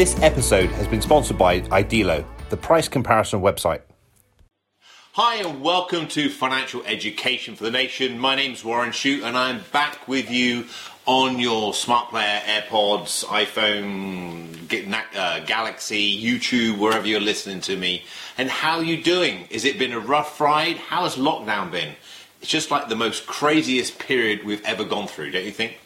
This episode has been sponsored by Idealo, the price comparison website. Hi, and welcome to Financial Education for the Nation. My name's Warren Shute, and I'm back with you on your Smart Player, AirPods, iPhone, uh, Galaxy, YouTube, wherever you're listening to me. And how are you doing? Has it been a rough ride? How has lockdown been? It's just like the most craziest period we've ever gone through, don't you think?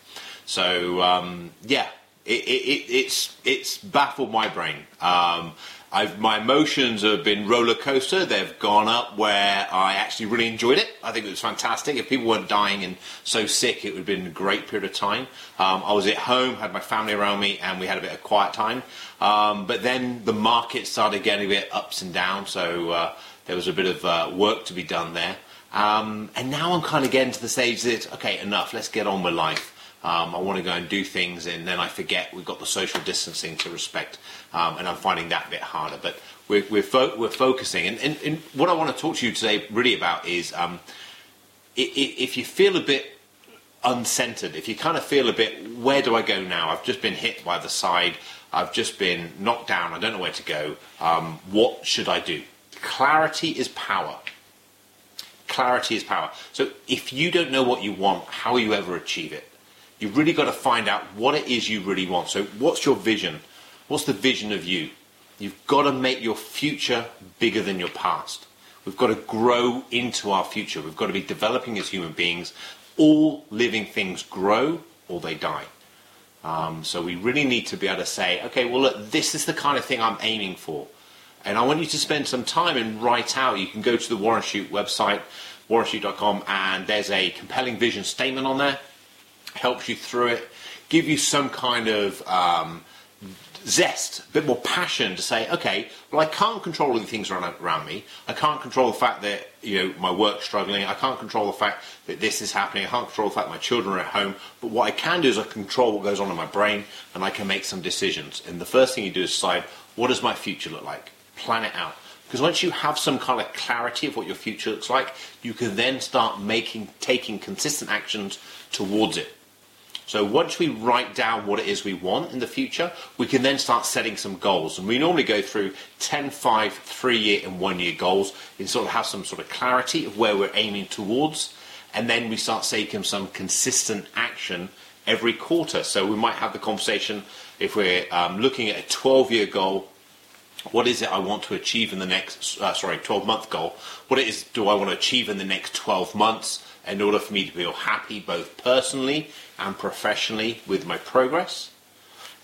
So um, yeah, it, it, it's it's baffled my brain. Um, I've, my emotions have been roller coaster. They've gone up where I actually really enjoyed it. I think it was fantastic. If people weren't dying and so sick, it would have been a great period of time. Um, I was at home, had my family around me, and we had a bit of quiet time. Um, but then the market started getting a bit ups and downs, so uh, there was a bit of uh, work to be done there. Um, and now I'm kind of getting to the stage that okay, enough. Let's get on with life. Um, I want to go and do things, and then I forget we've got the social distancing to respect, um, and I'm finding that a bit harder. But we're we're, fo- we're focusing, and, and, and, what I want to talk to you today really about is um, if you feel a bit uncentered, if you kind of feel a bit, where do I go now? I've just been hit by the side. I've just been knocked down. I don't know where to go. Um, what should I do? Clarity is power. Clarity is power. So if you don't know what you want, how will you ever achieve it? You've really got to find out what it is you really want. So, what's your vision? What's the vision of you? You've got to make your future bigger than your past. We've got to grow into our future. We've got to be developing as human beings. All living things grow or they die. Um, so we really need to be able to say, okay, well, look, this is the kind of thing I'm aiming for. And I want you to spend some time and write out. You can go to the Warren Shute website, warrenshute.com, and there's a compelling vision statement on there helps you through it, give you some kind of um, zest, a bit more passion to say, okay, well, I can't control all the things around, me. I can't control the fact that you know my work's struggling. I can't control the fact that this is happening. I can't control the fact my children are at home. But what I can do is I control what goes on in my brain, and I can make some decisions. And the first thing you do is decide, what does my future look like? Plan it out. Because once you have some kind of clarity of what your future looks like, you can then start making, taking consistent actions towards it. So once we write down what it is we want in the future, we can then start setting some goals. And we normally go through 10, 5, 3 year and 1 year goals and sort of have some sort of clarity of where we're aiming towards. And then we start taking some consistent action every quarter. So we might have the conversation if we're um, looking at a 12 year goal. What is it I want to achieve in the next, uh, sorry, 12 month goal? What it is do I want to achieve in the next 12 months? In order for me to feel happy both personally and professionally with my progress.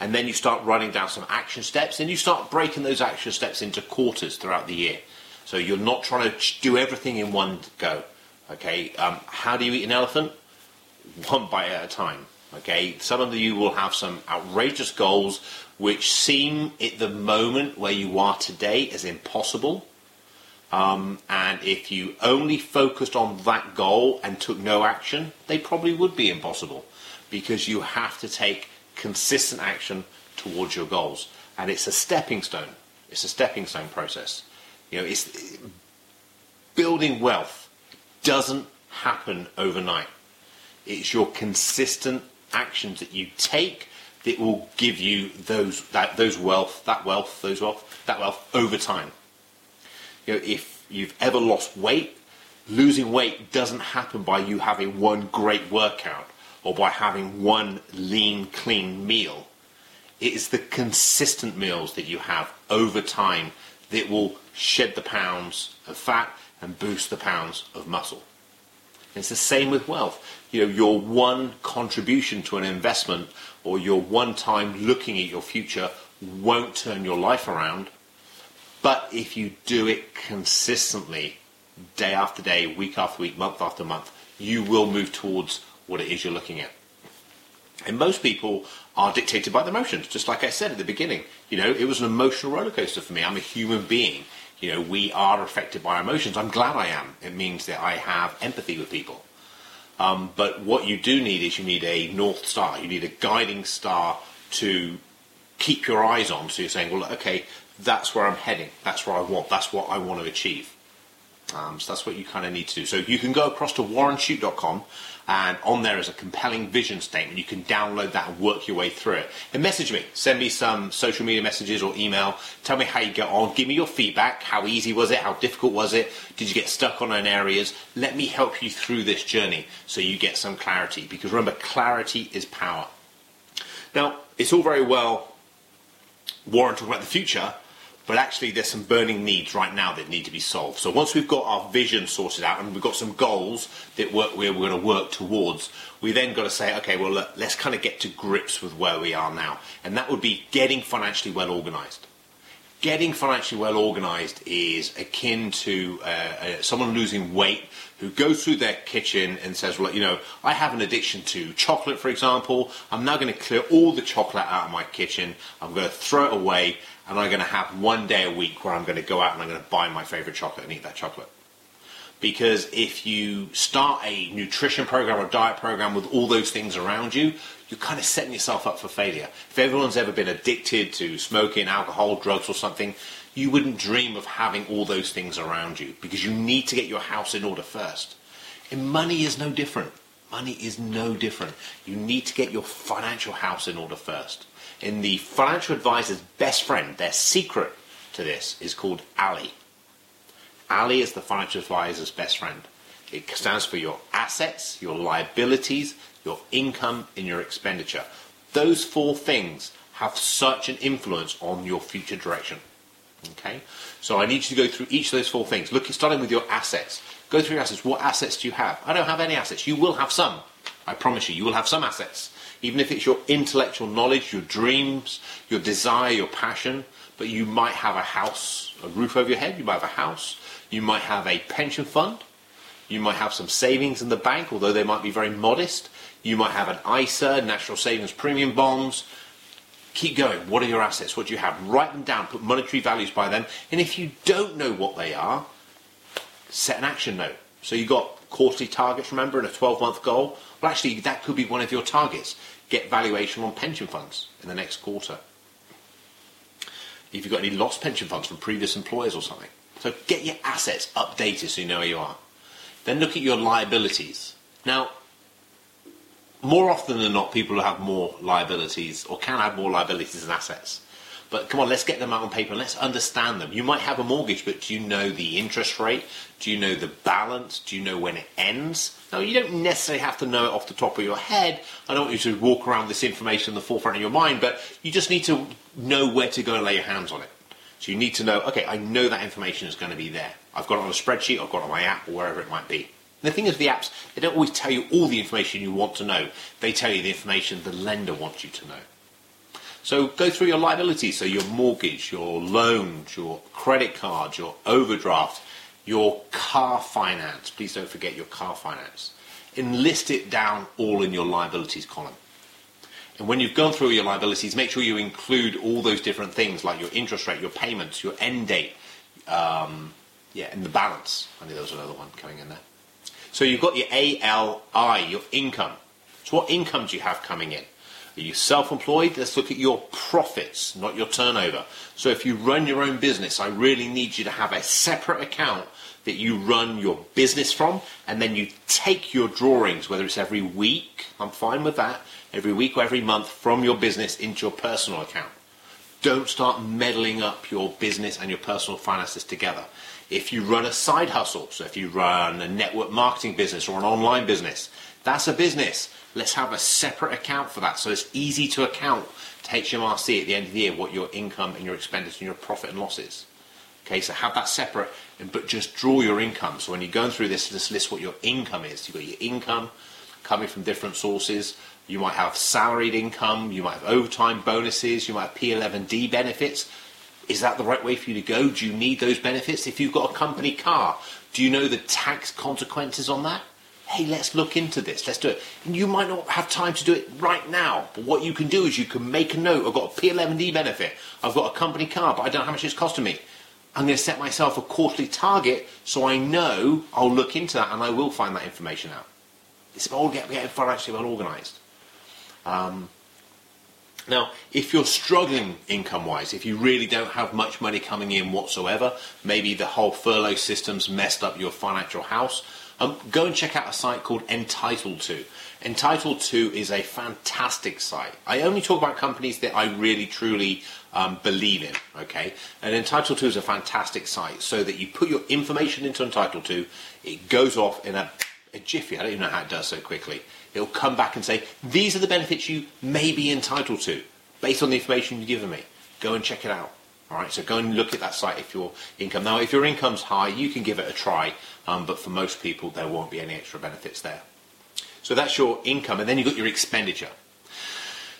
And then you start running down some action steps and you start breaking those action steps into quarters throughout the year. So you're not trying to do everything in one go. Okay, um, how do you eat an elephant? One bite at a time. Okay, some of you will have some outrageous goals which seem at the moment where you are today as impossible. Um, and if you only focused on that goal and took no action, they probably would be impossible because you have to take consistent action towards your goals. And it's a stepping stone. It's a stepping stone process. You know, it's building wealth doesn't happen overnight. It's your consistent actions that you take that will give you those that those wealth, that wealth, those wealth, that wealth over time. You know, if you've ever lost weight, losing weight doesn't happen by you having one great workout or by having one lean, clean meal. It is the consistent meals that you have over time that will shed the pounds of fat and boost the pounds of muscle. It's the same with wealth. You know, your one contribution to an investment or your one time looking at your future won't turn your life around, but if you do it consistently, day after day, week after week, month after month, you will move towards what it is you're looking at. And most people are dictated by the emotions, just like I said at the beginning. You know, it was an emotional roller coaster for me. I'm a human being. You know, we are affected by our emotions. I'm glad I am. It means that I have empathy with people. Um, but what you do need is you need a north star. You need a guiding star to keep your eyes on. So you're saying, well, okay, that's where I'm heading. That's where I want. That's what I want to achieve. Um, so that's what you kind of need to do. So you can go across to warrenshute.com and on there is a compelling vision statement. You can download that and work your way through it. And message me. Send me some social media messages or email. Tell me how you get on. Give me your feedback. How easy was it? How difficult was it? Did you get stuck on any areas? Let me help you through this journey so you get some clarity. Because remember, clarity is power. Now, it's all very well Warren talking about the future, but actually there's some burning needs right now that need to be solved. So once we've got our vision sorted out and we've got some goals that we're, we're going to work towards, we then got to say, okay, well, look, let's kind of get to grips with where we are now. And that would be getting financially well organized. Getting financially well organized is akin to uh, uh, someone losing weight who goes through their kitchen and says, well, you know, I have an addiction to chocolate, for example. I'm now going to clear all the chocolate out of my kitchen. I'm going to throw it away and I'm going to have one day a week where I'm going to go out and I'm going to buy my favorite chocolate and eat that chocolate. Because if you start a nutrition program or diet program with all those things around you, you're kind of setting yourself up for failure. If everyone's ever been addicted to smoking, alcohol, drugs, or something, you wouldn't dream of having all those things around you because you need to get your house in order first. And money is no different. Money is no different. You need to get your financial house in order first in the financial advisor's best friend, their secret to this is called ALI. ALI is the financial advisor's best friend. It stands for your assets, your liabilities, your income, and your expenditure. Those four things have such an influence on your future direction. Okay? So I need you to go through each of those four things. Look, starting with your assets. Go through your assets. What assets do you have? I don't have any assets. You will have some. I promise you, you will have some assets even if it's your intellectual knowledge, your dreams, your desire, your passion, but you might have a house, a roof over your head, you might have a house, you might have a pension fund, you might have some savings in the bank, although they might be very modest, you might have an ISA, National Savings Premium Bonds. Keep going. What are your assets? What do you have? Write them down, put monetary values by them, and if you don't know what they are, set an action note. So you've got quarterly targets, remember, and a 12 month goal. Well, actually, that could be one of your targets. Get valuation on pension funds in the next quarter. If you've got any lost pension funds from previous employers or something. So get your assets updated so you know where you are. Then look at your liabilities. Now, more often than not, people have more liabilities or can have more liabilities than assets. But come on, let's get them out on paper and let's understand them. You might have a mortgage, but do you know the interest rate? Do you know the balance? Do you know when it ends? Now, you don't necessarily have to know it off the top of your head. I don't want you to walk around this information in the forefront of your mind, but you just need to know where to go and lay your hands on it. So you need to know, okay, I know that information is going to be there. I've got it on a spreadsheet, I've got it on my app, or wherever it might be. The thing is, the apps, they don't always tell you all the information you want to know. They tell you the information the lender wants you to know. So go through your liabilities, so your mortgage, your loans, your credit cards, your overdraft, your car finance. Please don't forget your car finance. Enlist it down all in your liabilities column. And when you've gone through your liabilities, make sure you include all those different things like your interest rate, your payments, your end date, um, yeah, and the balance. I knew there was another one coming in there. So you've got your ALI, your income. So what income do you have coming in? Are you self-employed? Let's look at your profits, not your turnover. So if you run your own business, I really need you to have a separate account that you run your business from, and then you take your drawings, whether it's every week, I'm fine with that, every week or every month from your business into your personal account. Don't start meddling up your business and your personal finances together. If you run a side hustle, so if you run a network marketing business or an online business, that's a business. Let's have a separate account for that so it's easy to account to HMRC at the end of the year what your income and your expenditure and your profit and losses. Okay, so have that separate, but just draw your income. So when you're going through this, just list what your income is. You've got your income coming from different sources. You might have salaried income, you might have overtime bonuses, you might have P11D benefits. Is that the right way for you to go? Do you need those benefits? If you've got a company car, do you know the tax consequences on that? hey, let's look into this, let's do it. And you might not have time to do it right now, but what you can do is you can make a note. I've got a P11D benefit, I've got a company car, but I don't know how much it's costing me. I'm going to set myself a quarterly target so I know I'll look into that and I will find that information out. It's all getting financially well organised. Um, Now, if you're struggling income wise, if you really don't have much money coming in whatsoever, maybe the whole furlough system's messed up your financial house, um, go and check out a site called Entitled To. Entitled To is a fantastic site. I only talk about companies that I really truly um, believe in, okay? And Entitled To is a fantastic site so that you put your information into Entitled To, it goes off in a, a jiffy. I don't even know how it does so quickly. It'll come back and say, these are the benefits you may be entitled to based on the information you've given me. Go and check it out. All right, so go and look at that site if your income. Now, if your income's high, you can give it a try, um, but for most people, there won't be any extra benefits there. So that's your income, and then you've got your expenditure.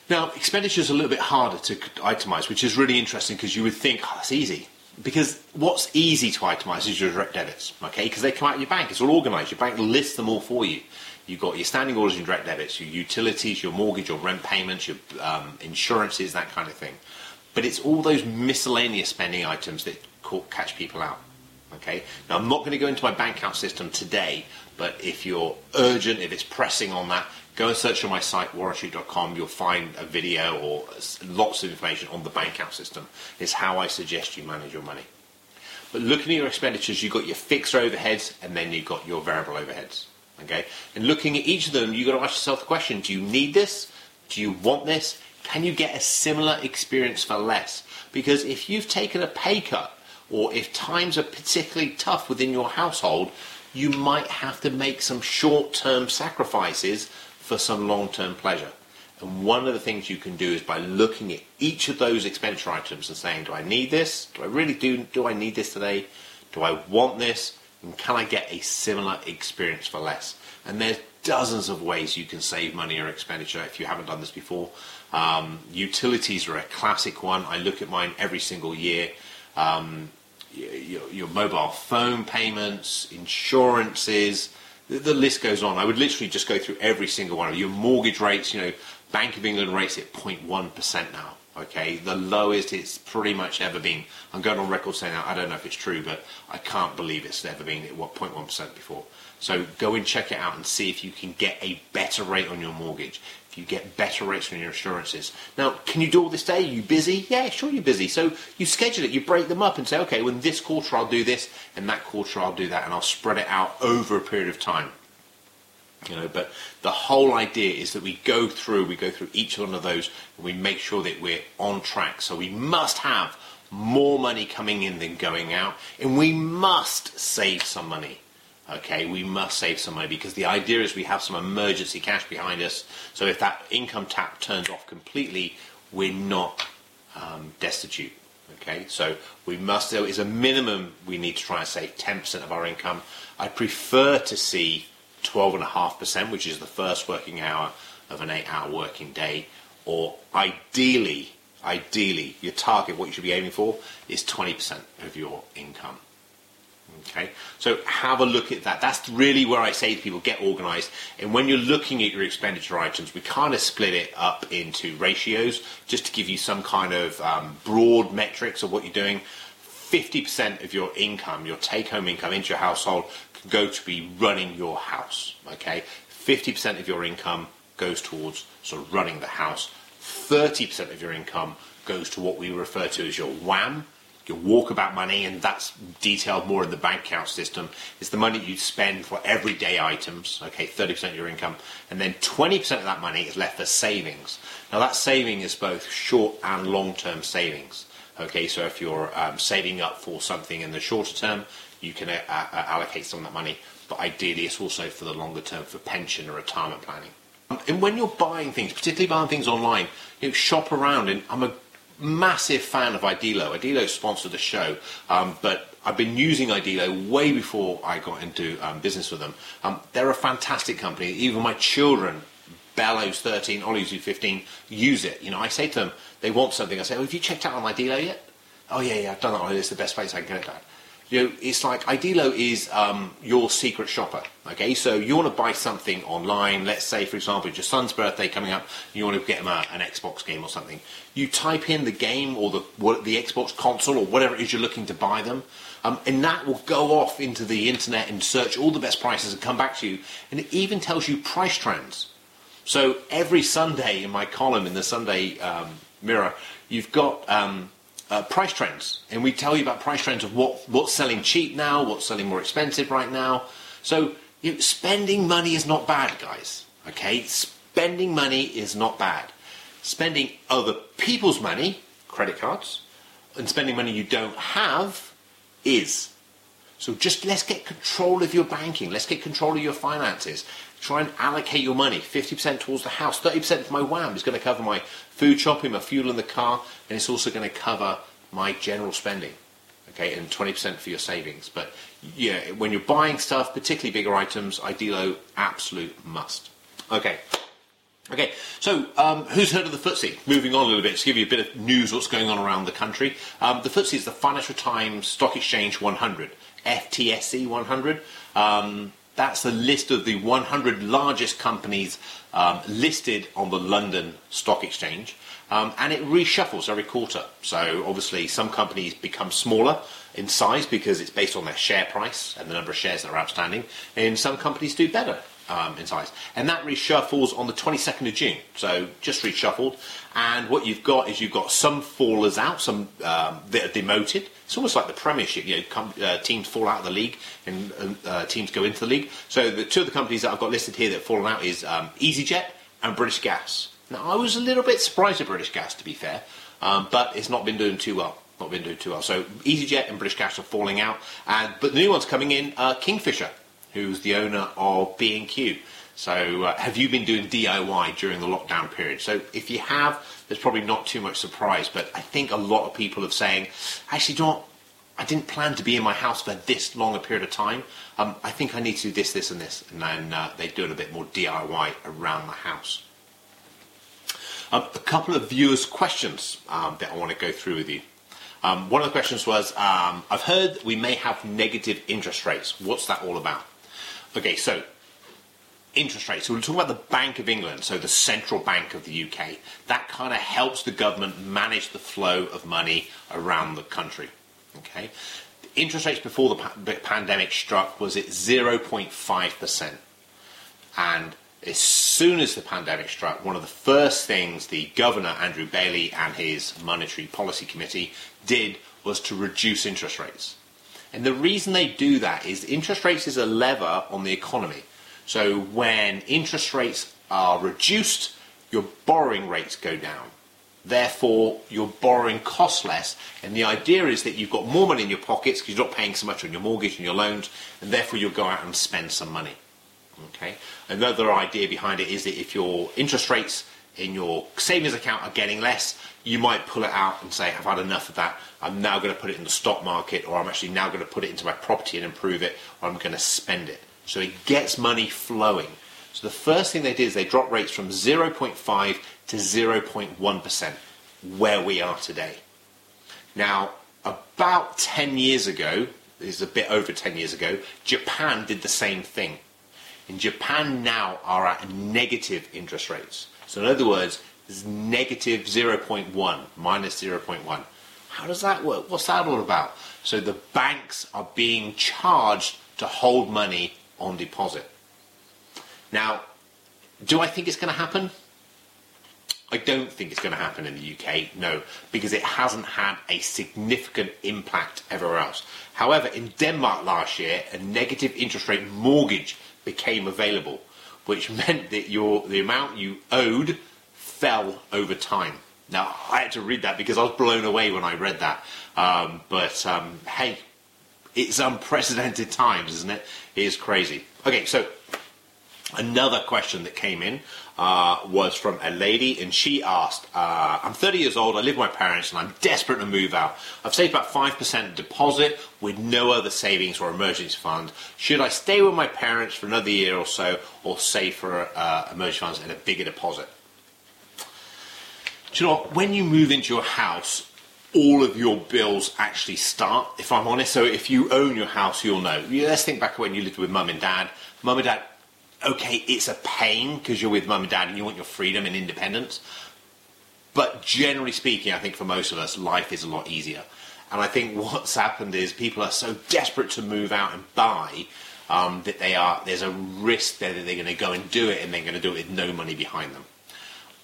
Now, expenditure is a little bit harder to itemize, which is really interesting because you would think, oh, that's easy. Because what's easy to itemize is your direct debits, okay? Because they come out of your bank, it's all organized. Your bank lists them all for you. You've got your standing orders and direct debits, your utilities, your mortgage, your rent payments, your um, insurances, that kind of thing. But it's all those miscellaneous spending items that catch people out. Okay. Now I'm not going to go into my bank account system today, but if you're urgent, if it's pressing on that, go and search on my site warrenshute.com. You'll find a video or lots of information on the bank account system. It's how I suggest you manage your money. But looking at your expenditures, you've got your fixed overheads and then you've got your variable overheads. Okay? And looking at each of them, you've got to ask yourself the question, do you need this? Do you want this? Can you get a similar experience for less? Because if you've taken a pay cut or if times are particularly tough within your household, you might have to make some short-term sacrifices for some long-term pleasure. And one of the things you can do is by looking at each of those expenditure items and saying, do I need this? Do I really do, do I need this today? Do I want this? And can I get a similar experience for less? And there's dozens of ways you can save money or expenditure if you haven't done this before. Um, utilities are a classic one. I look at mine every single year. Um, your, your, mobile phone payments, insurances, the, the, list goes on. I would literally just go through every single one of your mortgage rates. You know, Bank of England rates at 0.1% now. Okay, the lowest it's pretty much ever been. I'm going on record saying that I don't know if it's true, but I can't believe it's ever been at what 0.1% before. So go and check it out and see if you can get a better rate on your mortgage. If you get better rates on your insurances. Now, can you do all this day? Are you busy? Yeah, sure you're busy. So you schedule it, you break them up and say, okay, well, this quarter I'll do this, and that quarter I'll do that, and I'll spread it out over a period of time. You know, but the whole idea is that we go through, we go through each one of those, and we make sure that we're on track. So we must have more money coming in than going out, and we must save some money. Okay, we must save some money because the idea is we have some emergency cash behind us. So if that income tap turns off completely, we're not um, destitute. Okay, so we must, there is a minimum we need to try and save 10% of our income. I prefer to see 12.5%, which is the first working hour of an eight hour working day, or ideally, ideally, your target, what you should be aiming for, is 20% of your income. Okay, so have a look at that. That's really where I say to people, get organized. And when you're looking at your expenditure items, we kind of split it up into ratios just to give you some kind of um, broad metrics of what you're doing. 50% of your income, your take home income into your household, go to be running your house. Okay, 50% of your income goes towards sort of running the house. 30% of your income goes to what we refer to as your WAM, your walkabout money, and that's detailed more in the bank account system. It's the money you spend for everyday items, okay, 30% of your income, and then 20% of that money is left for savings. Now, that saving is both short and long term savings. Okay, so if you're um, saving up for something in the shorter term, you can uh, uh, allocate some of that money. But ideally, it's also for the longer term for pension or retirement planning. And when you're buying things, particularly buying things online, you know, shop around. And I'm a massive fan of Idealo. Idealo sponsored the show, um, but I've been using Idealo way before I got into um, business with them. Um, they're a fantastic company. Even my children, Bellows 13, Ollie's 15, use it. You know, I say to them, they want something. I say, oh, have you checked out on Idealo yet? Oh, yeah, yeah, I've done that. It's the best place I can get it at you know, it's like Idealo is um, your secret shopper. Okay, so you want to buy something online. Let's say, for example, it's your son's birthday coming up. You want to get him a, an Xbox game or something. You type in the game or the what, the Xbox console or whatever it is you're looking to buy them, um, and that will go off into the internet and search all the best prices and come back to you. And it even tells you price trends. So every Sunday in my column in the Sunday um, Mirror, you've got um, uh, price trends, and we tell you about price trends of what what's selling cheap now, what's selling more expensive right now. So you know, spending money is not bad, guys. Okay, spending money is not bad. Spending other people's money, credit cards, and spending money you don't have is. So just let's get control of your banking. Let's get control of your finances. Try and allocate your money. 50% towards the house, 30% for my WAM is going to cover my food shopping, my fuel in the car, and it's also going to cover my general spending. Okay, and 20% for your savings. But yeah, when you're buying stuff, particularly bigger items, Idealo absolute must. Okay. Okay, so um, who's heard of the FTSE? Moving on a little bit to give you a bit of news what's going on around the country. Um, the FTSE is the Financial Times Stock Exchange 100, FTSE 100. Um, that's a list of the 100 largest companies um, listed on the London Stock Exchange. Um, and it reshuffles every quarter. So obviously, some companies become smaller in size because it's based on their share price and the number of shares that are outstanding, and some companies do better um, in size. And that reshuffles on the 22nd of June. So just reshuffled. And what you've got is you've got some fallers out, some um, that are demoted. It's almost like the Premiership. You know, com- uh, teams fall out of the league and uh, teams go into the league. So the two of the companies that I've got listed here that have fallen out is um, EasyJet and British Gas. Now I was a little bit surprised at British Gas, to be fair, um, but it's not been doing too well. Not been doing too well. So EasyJet and British Gas are falling out, and but the new ones coming in are Kingfisher, who's the owner of B&Q. So, uh, have you been doing DIY during the lockdown period? So, if you have, there's probably not too much surprise. But I think a lot of people are saying, actually, don't. I didn't plan to be in my house for this long a period of time. Um, I think I need to do this, this, and this, and then uh, they're doing a bit more DIY around the house. Um, a couple of viewers' questions um, that I want to go through with you. Um, one of the questions was, um, I've heard we may have negative interest rates. What's that all about? Okay, so interest rates. So we're talking about the Bank of England, so the central bank of the UK. That kind of helps the government manage the flow of money around the country. Okay, interest rates before the pandemic struck was at 0.5%. And as soon as the pandemic struck, one of the first things the governor, Andrew Bailey, and his monetary policy committee did was to reduce interest rates. And the reason they do that is interest rates is a lever on the economy. So when interest rates are reduced, your borrowing rates go down. Therefore, your borrowing costs less. And the idea is that you've got more money in your pockets because you're not paying so much on your mortgage and your loans, and therefore you'll go out and spend some money. Okay. Another idea behind it is that if your interest rates in your savings account are getting less, you might pull it out and say, I've had enough of that. I'm now going to put it in the stock market, or I'm actually now going to put it into my property and improve it, or I'm going to spend it. So it gets money flowing. So the first thing they did is they dropped rates from 0.5 to 0.1%, where we are today. Now, about 10 years ago, is a bit over 10 years ago, Japan did the same thing. In Japan now are at negative interest rates. So in other words, it's negative 0.1, minus 0.1. How does that work? What's that all about? So the banks are being charged to hold money on deposit. Now, do I think it's going to happen? I don't think it's going to happen in the UK, no, because it hasn't had a significant impact everywhere else. However, in Denmark last year, a negative interest rate mortgage became available, which meant that your the amount you owed fell over time. Now, I had to read that because I was blown away when I read that. Um, but um, hey, it's unprecedented times, isn't it? It is crazy. Okay, so another question that came in uh, was from a lady, and she asked, uh, I'm 30 years old, I live with my parents, and I'm desperate to move out. I've saved about 5% deposit with no other savings or emergency fund. Should I stay with my parents for another year or so, or save for uh, emergency funds and a bigger deposit? Do you know what? When you move into your house, all of your bills actually start, if I'm honest. So if you own your house, you'll know. Let's think back when you lived with mum and dad. Mum and dad, okay, it's a pain because you're with mum and dad and you want your freedom and independence. But generally speaking, I think for most of us, life is a lot easier. And I think what's happened is people are so desperate to move out and buy um, that they are there's a risk there that they're going to go and do it and they're going to do it with no money behind them.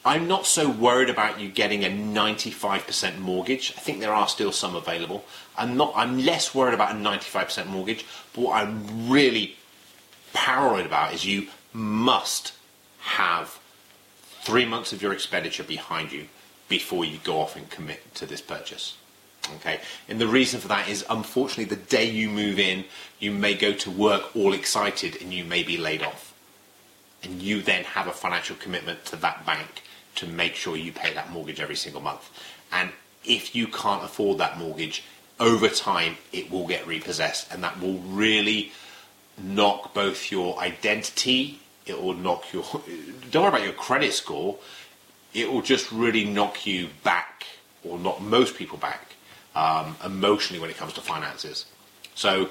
I'm not so worried about you getting a 95% mortgage. I think there are still some available. I'm not. I'm less worried about a 95% mortgage. But what I'm really paranoid about is you must have three months of your expenditure behind you before you go off and commit to this purchase. Okay, and the reason for that is unfortunately the day you move in, you may go to work all excited and you may be laid off. And you then have a financial commitment to that bank to make sure you pay that mortgage every single month. And if you can't afford that mortgage, over time it will get repossessed and that will really knock both your identity, it will knock your don't worry about your credit score, it will just really knock you back or knock most people back um, emotionally when it comes to finances. So,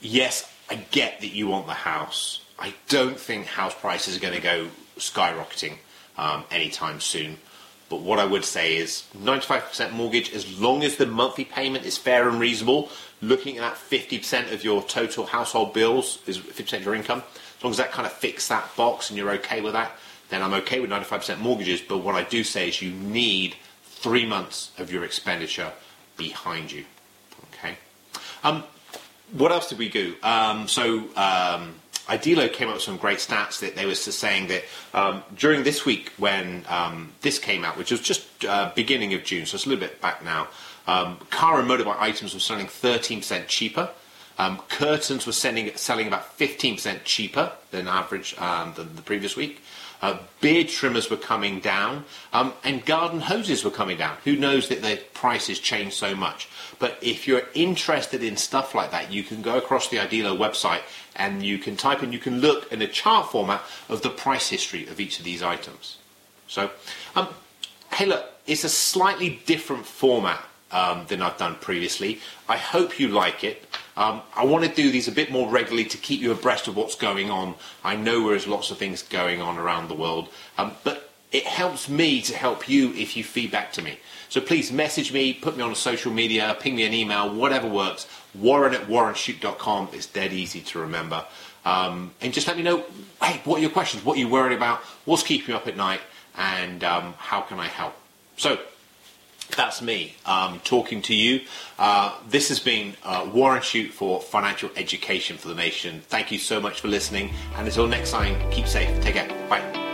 yes, I get that you want the house. I don't think house prices are going to go skyrocketing um, anytime soon. But what I would say is 95% mortgage, as long as the monthly payment is fair and reasonable, looking at 50% of your total household bills is 50% of your income, as long as that kind of fits that box and you're okay with that, then I'm okay with 95% mortgages. But what I do say is you need three months of your expenditure behind you. Okay. Um, what else did we do? Um, so um, Idealo came up with some great stats that they were saying that um, during this week when um, this came out, which was just uh, beginning of June, so it's a little bit back now, um, car and motorbike items were selling 13% cheaper. Um, curtains were sending, selling about 15% cheaper than average um, than the previous week. Uh, beard trimmers were coming down, um, and garden hoses were coming down. Who knows that the prices change so much? But if you're interested in stuff like that, you can go across the Idealo website and you can type in, you can look in a chart format of the price history of each of these items. So, um, hey, look, it's a slightly different format um, than I've done previously. I hope you like it. Um, I want to do these a bit more regularly to keep you abreast of what's going on. I know there's lots of things going on around the world, um, but it helps me to help you if you feedback to me. So please message me, put me on social media, ping me an email, whatever works. Warren at warrenshute.com is dead easy to remember. Um, and just let me know, hey, what are your questions? What are you worried about? What's keeping you up at night? And um, how can I help? So that's me um, talking to you. Uh, this has been uh, Warren Shute for Financial Education for the Nation. Thank you so much for listening. And until next time, keep safe. Take care. Bye.